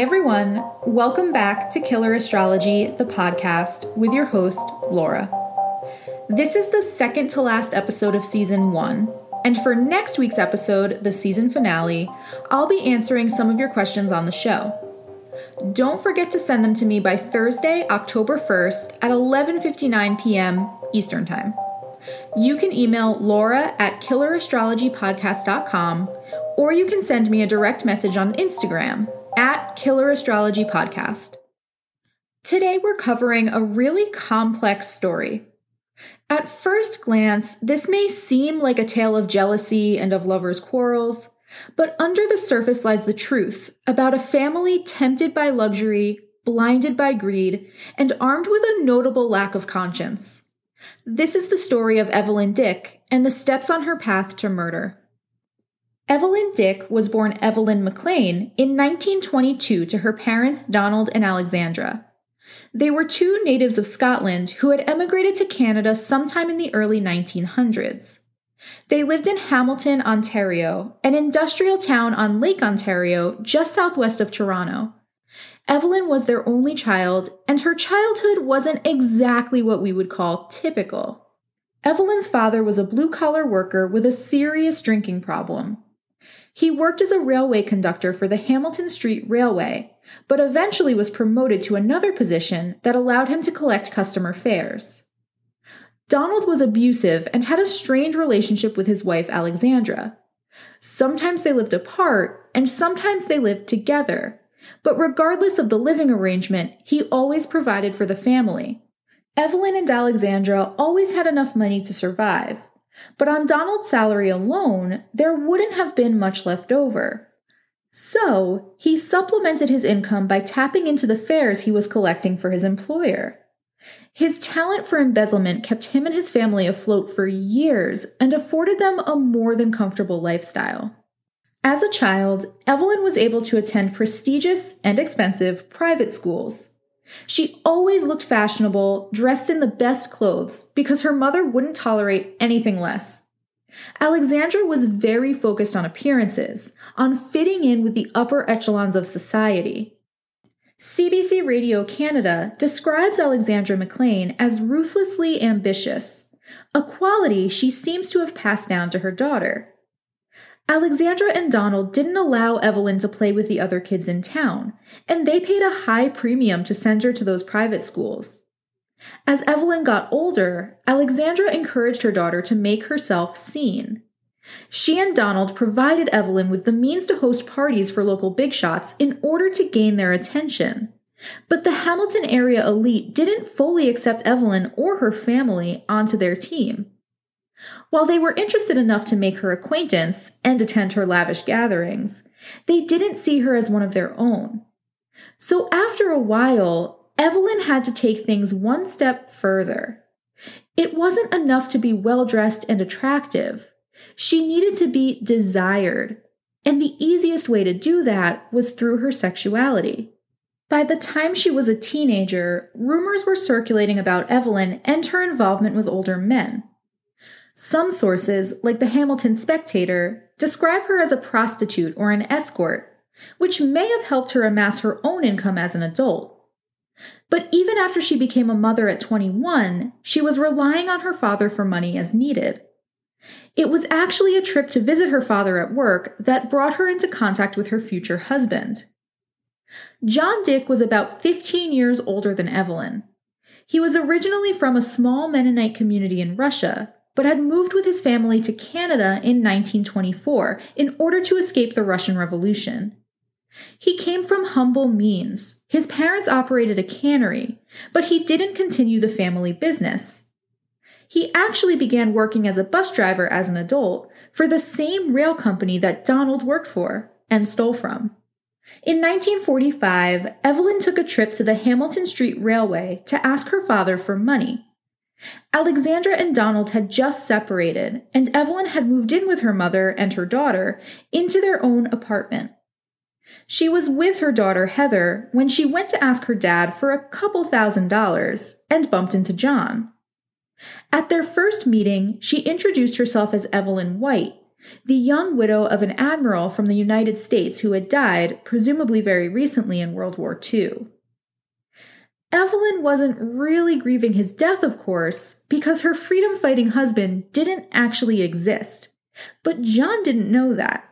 Everyone. Welcome back to Killer Astrology, the podcast, with your host, Laura. This is the second to last episode of season one, and for next week's episode, the season finale, I'll be answering some of your questions on the show. Don't forget to send them to me by Thursday, October 1st at 11:59 p.m. Eastern Time. You can email Laura at killerastrologypodcast.com or you can send me a direct message on Instagram at Killer Astrology Podcast. Today, we're covering a really complex story. At first glance, this may seem like a tale of jealousy and of lovers' quarrels, but under the surface lies the truth about a family tempted by luxury, blinded by greed, and armed with a notable lack of conscience. This is the story of Evelyn Dick and the steps on her path to murder. Evelyn Dick was born Evelyn McLean in 1922 to her parents Donald and Alexandra. They were two natives of Scotland who had emigrated to Canada sometime in the early 1900s. They lived in Hamilton, Ontario, an industrial town on Lake Ontario just southwest of Toronto. Evelyn was their only child, and her childhood wasn't exactly what we would call typical. Evelyn's father was a blue collar worker with a serious drinking problem. He worked as a railway conductor for the Hamilton Street Railway, but eventually was promoted to another position that allowed him to collect customer fares. Donald was abusive and had a strained relationship with his wife Alexandra. Sometimes they lived apart, and sometimes they lived together. But regardless of the living arrangement, he always provided for the family. Evelyn and Alexandra always had enough money to survive. But on Donald's salary alone, there wouldn't have been much left over. So, he supplemented his income by tapping into the fares he was collecting for his employer. His talent for embezzlement kept him and his family afloat for years and afforded them a more than comfortable lifestyle. As a child, Evelyn was able to attend prestigious and expensive private schools. She always looked fashionable, dressed in the best clothes, because her mother wouldn't tolerate anything less. Alexandra was very focused on appearances, on fitting in with the upper echelons of society. CBC Radio Canada describes Alexandra McLean as ruthlessly ambitious, a quality she seems to have passed down to her daughter. Alexandra and Donald didn't allow Evelyn to play with the other kids in town, and they paid a high premium to send her to those private schools. As Evelyn got older, Alexandra encouraged her daughter to make herself seen. She and Donald provided Evelyn with the means to host parties for local big shots in order to gain their attention. But the Hamilton area elite didn't fully accept Evelyn or her family onto their team. While they were interested enough to make her acquaintance and attend her lavish gatherings, they didn't see her as one of their own. So after a while, Evelyn had to take things one step further. It wasn't enough to be well dressed and attractive. She needed to be desired. And the easiest way to do that was through her sexuality. By the time she was a teenager, rumors were circulating about Evelyn and her involvement with older men. Some sources, like the Hamilton Spectator, describe her as a prostitute or an escort, which may have helped her amass her own income as an adult. But even after she became a mother at 21, she was relying on her father for money as needed. It was actually a trip to visit her father at work that brought her into contact with her future husband. John Dick was about 15 years older than Evelyn. He was originally from a small Mennonite community in Russia, but had moved with his family to Canada in 1924 in order to escape the Russian Revolution. He came from humble means. His parents operated a cannery, but he didn't continue the family business. He actually began working as a bus driver as an adult for the same rail company that Donald worked for and stole from. In 1945, Evelyn took a trip to the Hamilton Street Railway to ask her father for money. Alexandra and Donald had just separated, and Evelyn had moved in with her mother and her daughter into their own apartment. She was with her daughter Heather when she went to ask her dad for a couple thousand dollars and bumped into John. At their first meeting, she introduced herself as Evelyn White, the young widow of an admiral from the United States who had died, presumably very recently in World War II. Evelyn wasn't really grieving his death, of course, because her freedom fighting husband didn't actually exist. But John didn't know that.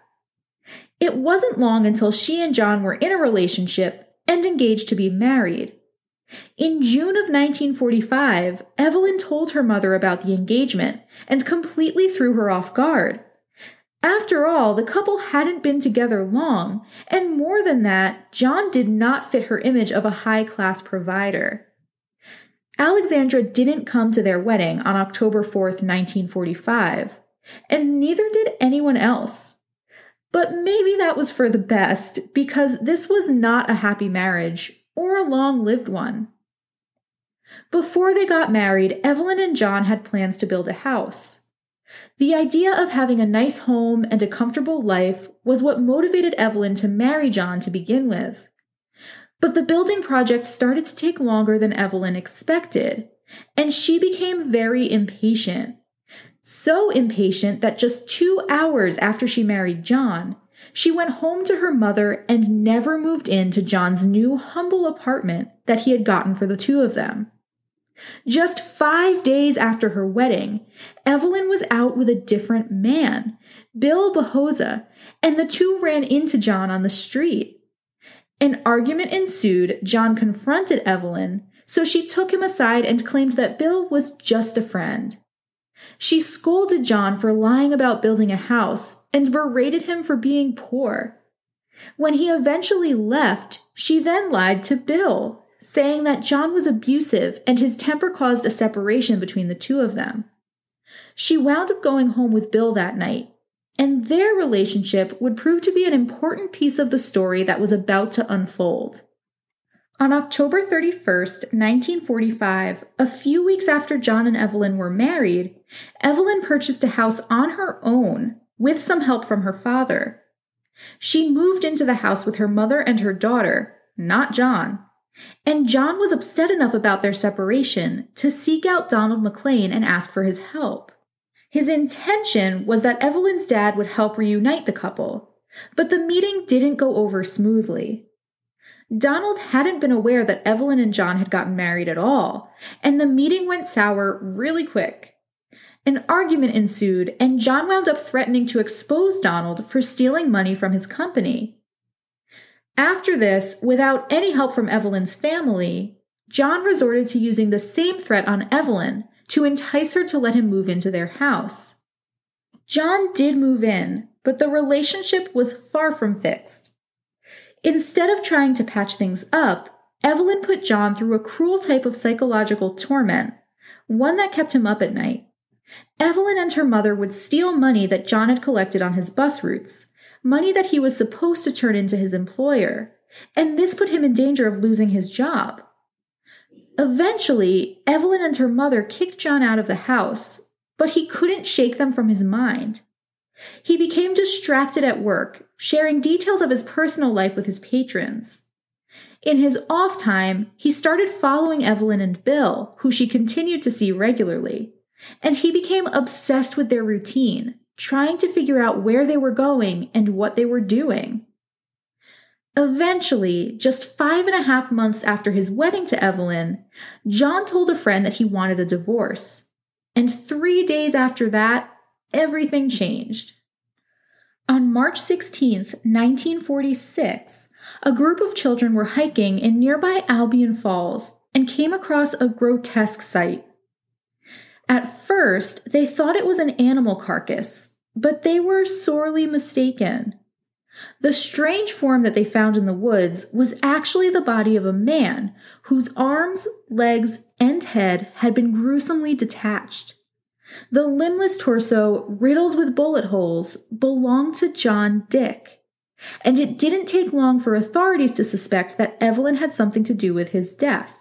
It wasn't long until she and John were in a relationship and engaged to be married. In June of 1945, Evelyn told her mother about the engagement and completely threw her off guard. After all, the couple hadn't been together long, and more than that, John did not fit her image of a high class provider. Alexandra didn't come to their wedding on October 4th, 1945, and neither did anyone else. But maybe that was for the best, because this was not a happy marriage or a long lived one. Before they got married, Evelyn and John had plans to build a house. The idea of having a nice home and a comfortable life was what motivated Evelyn to marry John to begin with. But the building project started to take longer than Evelyn expected, and she became very impatient. So impatient that just two hours after she married John, she went home to her mother and never moved into John's new humble apartment that he had gotten for the two of them. Just five days after her wedding, Evelyn was out with a different man, Bill Bohozuk, and the two ran into John on the street. An argument ensued. John confronted Evelyn, so she took him aside and claimed that Bill was just a friend. She scolded John for lying about building a house and berated him for being poor. When he eventually left, she then lied to Bill, saying that John was abusive and his temper caused a separation between the two of them. She wound up going home with Bill that night, and their relationship would prove to be an important piece of the story that was about to unfold. On October 31st, 1945, a few weeks after John and Evelyn were married, Evelyn purchased a house on her own with some help from her father. She moved into the house with her mother and her daughter, not John, and John was upset enough about their separation to seek out Donald McLean and ask for his help. His intention was that Evelyn's dad would help reunite the couple, but the meeting didn't go over smoothly. Donald hadn't been aware that Evelyn and John had gotten married at all, and the meeting went sour really quick. An argument ensued, and John wound up threatening to expose Donald for stealing money from his company. After this, without any help from Evelyn's family, John resorted to using the same threat on Evelyn to entice her to let him move into their house. John did move in, but the relationship was far from fixed. Instead of trying to patch things up, Evelyn put John through a cruel type of psychological torment, one that kept him up at night. Evelyn and her mother would steal money that John had collected on his bus routes, money that he was supposed to turn into his employer, and this put him in danger of losing his job. Eventually, Evelyn and her mother kicked John out of the house, but he couldn't shake them from his mind. He became distracted at work, sharing details of his personal life with his patrons. In his off time, he started following Evelyn and Bill, who she continued to see regularly, and he became obsessed with their routine, trying to figure out where they were going and what they were doing. Eventually, just five and a half months after his wedding to Evelyn, John told a friend that he wanted a divorce. And three days after that, everything changed. On March 16, 1946, a group of children were hiking in nearby Albion Falls and came across a grotesque sight. At first, they thought it was an animal carcass, but they were sorely mistaken. The strange form that they found in the woods was actually the body of a man whose arms, legs, and head had been gruesomely detached. The limbless torso, riddled with bullet holes, belonged to John Dick. And it didn't take long for authorities to suspect that Evelyn had something to do with his death.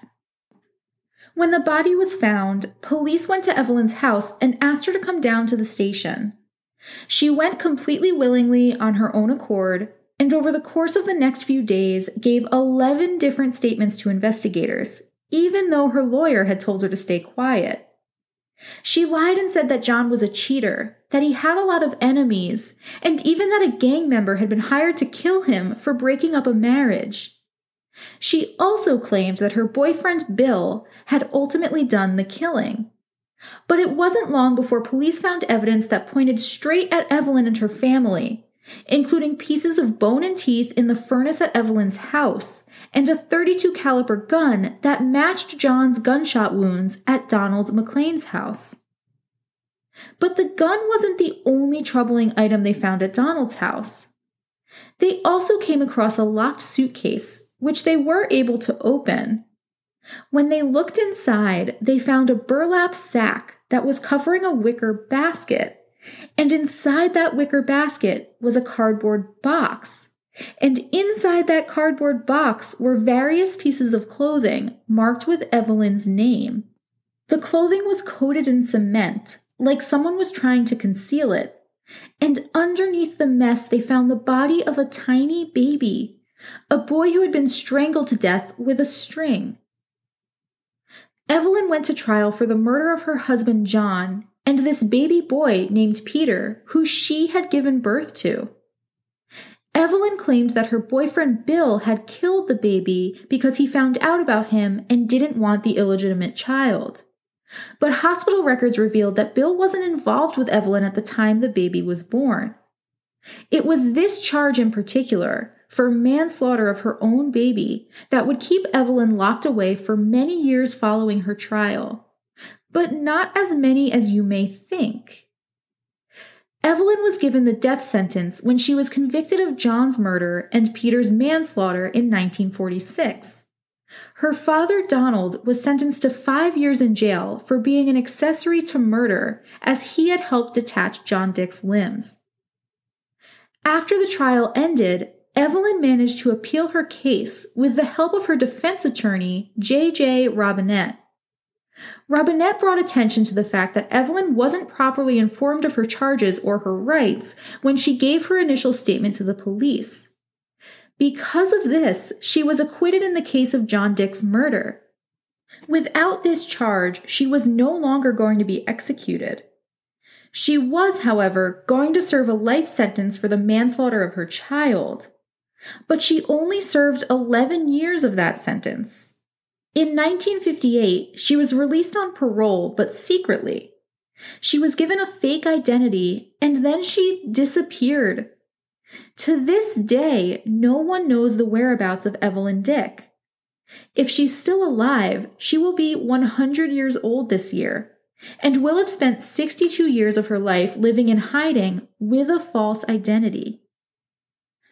When the body was found, police went to Evelyn's house and asked her to come down to the station. She went completely willingly on her own accord, and over the course of the next few days gave 11 different statements to investigators, even though her lawyer had told her to stay quiet. She lied and said that John was a cheater, that he had a lot of enemies, and even that a gang member had been hired to kill him for breaking up a marriage. She also claimed that her boyfriend Bill had ultimately done the killing. But it wasn't long before police found evidence that pointed straight at Evelyn and her family, including pieces of bone and teeth in the furnace at Evelyn's house and a 32 caliber gun that matched John's gunshot wounds at Donald McLean's house. But the gun wasn't the only troubling item they found at Donald's house. They also came across a locked suitcase, which they were able to open. When they looked inside, they found a burlap sack that was covering a wicker basket and inside that wicker basket was a cardboard box. And inside that cardboard box were various pieces of clothing marked with Evelyn's name. The clothing was coated in cement, like someone was trying to conceal it. And underneath the mess, they found the body of a tiny baby, a boy who had been strangled to death with a string. Evelyn went to trial for the murder of her husband John and this baby boy named Peter, who she had given birth to. Evelyn claimed that her boyfriend Bill had killed the baby because he found out about him and didn't want the illegitimate child. But hospital records revealed that Bill wasn't involved with Evelyn at the time the baby was born. It was this charge in particular, for manslaughter of her own baby, that would keep Evelyn locked away for many years following her trial but not as many as you may think. Evelyn was given the death sentence when she was convicted of John's murder and Peter's manslaughter in 1946. Her father, Donald, was sentenced to five years in jail for being an accessory to murder as he had helped detach John Dick's limbs. After the trial ended, Evelyn managed to appeal her case with the help of her defense attorney, J.J. Robinette. Robinette brought attention to the fact that Evelyn wasn't properly informed of her charges or her rights when she gave her initial statement to the police. Because of this, she was acquitted in the case of John Dick's murder. Without this charge, she was no longer going to be executed. She was, however, going to serve a life sentence for the manslaughter of her child. But she only served 11 years of that sentence. In 1958, she was released on parole, but secretly. She was given a fake identity and then she disappeared. To this day, no one knows the whereabouts of Evelyn Dick. If she's still alive, she will be 100 years old this year and will have spent 62 years of her life living in hiding with a false identity.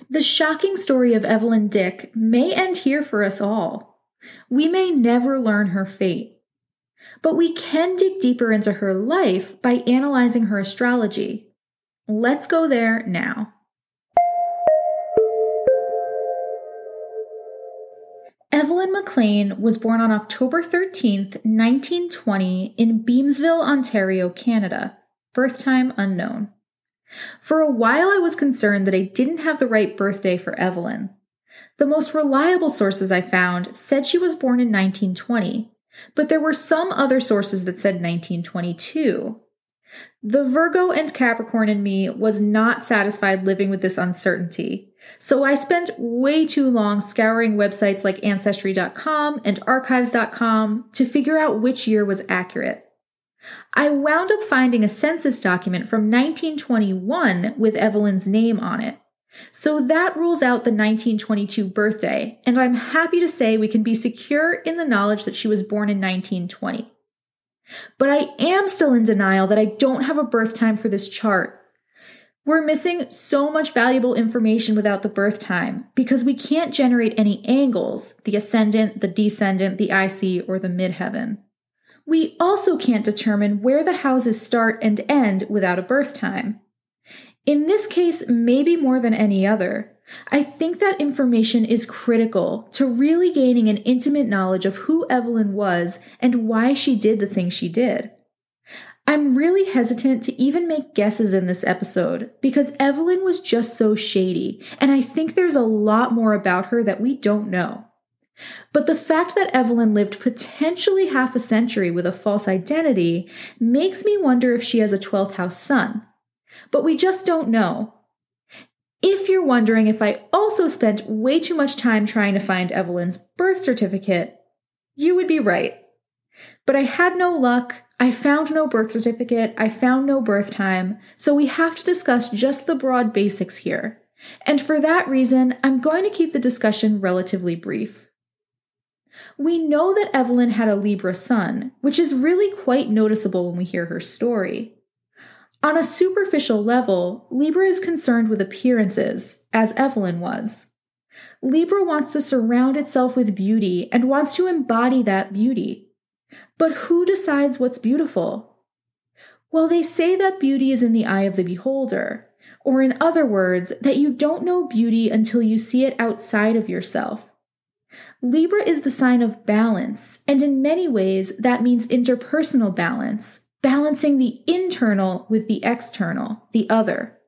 The shocking story of Evelyn Dick may end here for us all. We may never learn her fate, but we can dig deeper into her life by analyzing her astrology. Let's go there now. Evelyn McLean was born on October 13th, 1920, in Beamsville, Ontario, Canada. Birth time unknown. For a while, I was concerned that I didn't have the right birthday for Evelyn. The most reliable sources I found said she was born in 1920, but there were some other sources that said 1922. The Virgo and Capricorn in me was not satisfied living with this uncertainty, so I spent way too long scouring websites like Ancestry.com and Archives.com to figure out which year was accurate. I wound up finding a census document from 1921 with Evelyn's name on it. So that rules out the 1922 birthday, and I'm happy to say we can be secure in the knowledge that she was born in 1920. But I am still in denial that I don't have a birth time for this chart. We're missing so much valuable information without the birth time because we can't generate any angles the ascendant, the descendant, the IC, or the midheaven. We also can't determine where the houses start and end without a birth time. In this case, maybe more than any other, I think that information is critical to really gaining an intimate knowledge of who Evelyn was and why she did the things she did. I'm really hesitant to even make guesses in this episode because Evelyn was just so shady, and I think there's a lot more about her that we don't know. But the fact that Evelyn lived potentially half a century with a false identity makes me wonder if she has a 12th house sun. But we just don't know. If you're wondering if I also spent way too much time trying to find Evelyn's birth certificate, you would be right. But I had no luck, I found no birth certificate, I found no birth time, so we have to discuss just the broad basics here. And for that reason, I'm going to keep the discussion relatively brief. We know that Evelyn had a Libra sun, which is really quite noticeable when we hear her story. On a superficial level, Libra is concerned with appearances, as Evelyn was. Libra wants to surround itself with beauty and wants to embody that beauty. But who decides what's beautiful? Well, they say that beauty is in the eye of the beholder, or in other words, that you don't know beauty until you see it outside of yourself. Libra is the sign of balance, and in many ways, that means interpersonal balance, balancing the internal with the external, the other.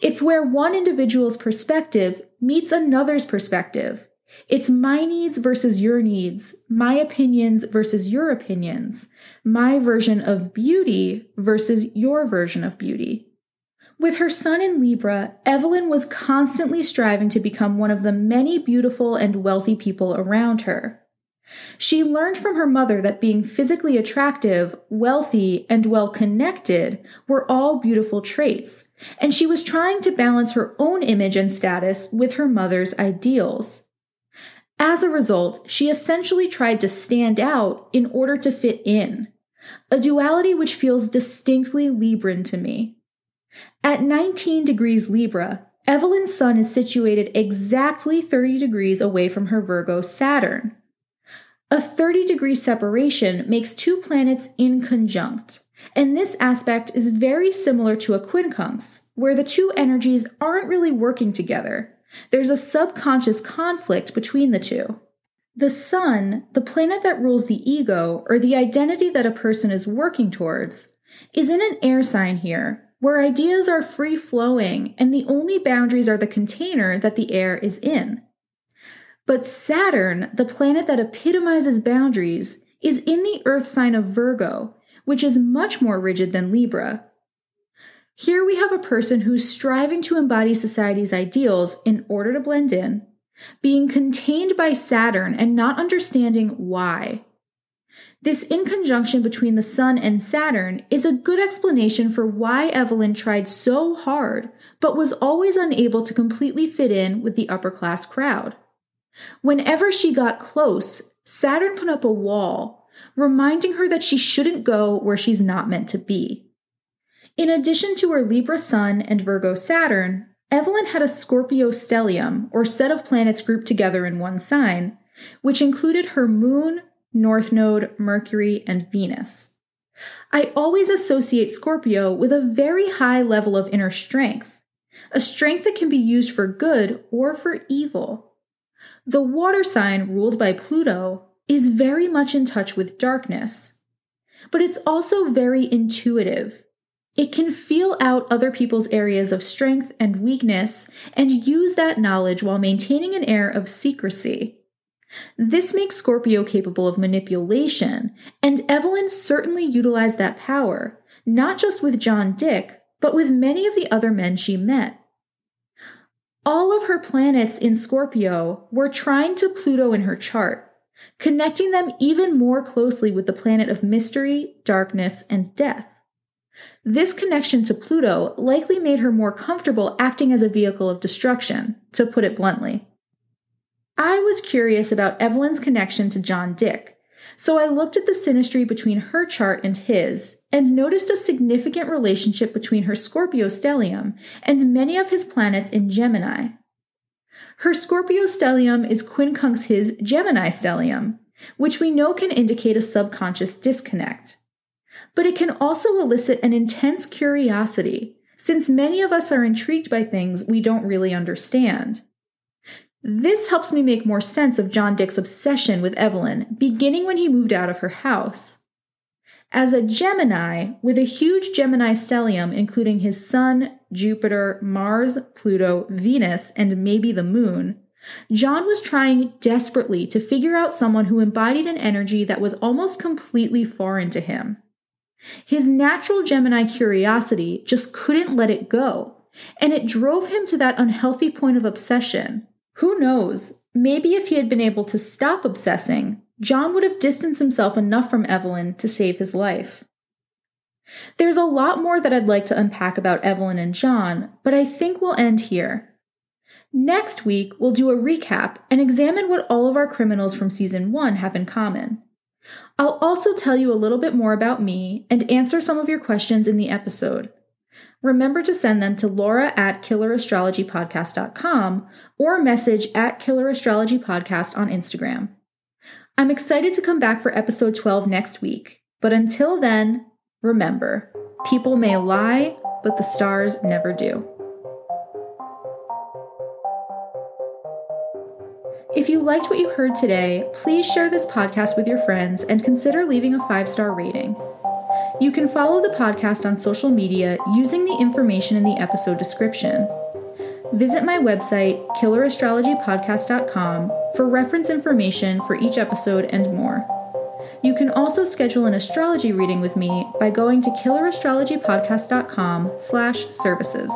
It's where one individual's perspective meets another's perspective. It's my needs versus your needs, my opinions versus your opinions, my version of beauty versus your version of beauty. With her sun in Libra, Evelyn was constantly striving to become one of the many beautiful and wealthy people around her. She learned from her mother that being physically attractive, wealthy, and well connected were all beautiful traits, and she was trying to balance her own image and status with her mother's ideals. As a result, she essentially tried to stand out in order to fit in, a duality which feels distinctly Libran to me. At 19 degrees Libra, Evelyn's sun is situated exactly 30 degrees away from her Virgo Saturn. A 30 degree separation makes two planets inconjunct, and this aspect is very similar to a quincunx, where the two energies aren't really working together. There's a subconscious conflict between the two. The Sun, the planet that rules the ego, or the identity that a person is working towards, is in an air sign here, where ideas are free flowing and the only boundaries are the container that the air is in. But Saturn, the planet that epitomizes boundaries, is in the earth sign of Virgo, which is much more rigid than Libra. Here we have a person who's striving to embody society's ideals in order to blend in, being contained by Saturn and not understanding why. This inconjunction between the Sun and Saturn is a good explanation for why Evelyn tried so hard, but was always unable to completely fit in with the upper class crowd. Whenever she got close, Saturn put up a wall, reminding her that she shouldn't go where she's not meant to be. In addition to her Libra Sun and Virgo Saturn, Evelyn had a Scorpio stellium, or set of planets grouped together in one sign, which included her moon, North Node, Mercury, and Venus. I always associate Scorpio with a very high level of inner strength, a strength that can be used for good or for evil. The water sign ruled by Pluto is very much in touch with darkness, but it's also very intuitive. It can feel out other people's areas of strength and weakness and use that knowledge while maintaining an air of secrecy. This makes Scorpio capable of manipulation, and Evelyn certainly utilized that power, not just with John Dick, but with many of the other men she met. All of her planets in Scorpio were trine to Pluto in her chart, connecting them even more closely with the planet of mystery, darkness, and death. This connection to Pluto likely made her more comfortable acting as a vehicle of destruction, to put it bluntly. I was curious about Evelyn's connection to John Dick, so I looked at the synastry between her chart and his and noticed a significant relationship between her Scorpio stellium and many of his planets in Gemini. Her Scorpio stellium is quincunx his Gemini stellium, which we know can indicate a subconscious disconnect. But it can also elicit an intense curiosity, since many of us are intrigued by things we don't really understand. This helps me make more sense of John Dick's obsession with Evelyn, beginning when he moved out of her house. As a Gemini, with a huge Gemini stellium including his Sun, Jupiter, Mars, Pluto, Venus, and maybe the Moon, John was trying desperately to figure out someone who embodied an energy that was almost completely foreign to him. His natural Gemini curiosity just couldn't let it go, and it drove him to that unhealthy point of obsession. Who knows? Maybe if he had been able to stop obsessing, John would have distanced himself enough from Evelyn to save his life. There's a lot more that I'd like to unpack about Evelyn and John, but I think we'll end here. Next week, we'll do a recap and examine what all of our criminals from season one have in common. I'll also tell you a little bit more about me and answer some of your questions in the episode. Remember to send them to laura at killerastrologypodcast.com or message at killerastrologypodcast on Instagram. I'm excited to come back for episode 12 next week, but until then, remember people may lie, but the stars never do. If you liked what you heard today, please share this podcast with your friends and consider leaving a five star rating. You can follow the podcast on social media using the information in the episode description. Visit my website, killerastrologypodcast.com, for reference information for each episode and more. You can also schedule an astrology reading with me by going to killerastrologypodcast.com slash services.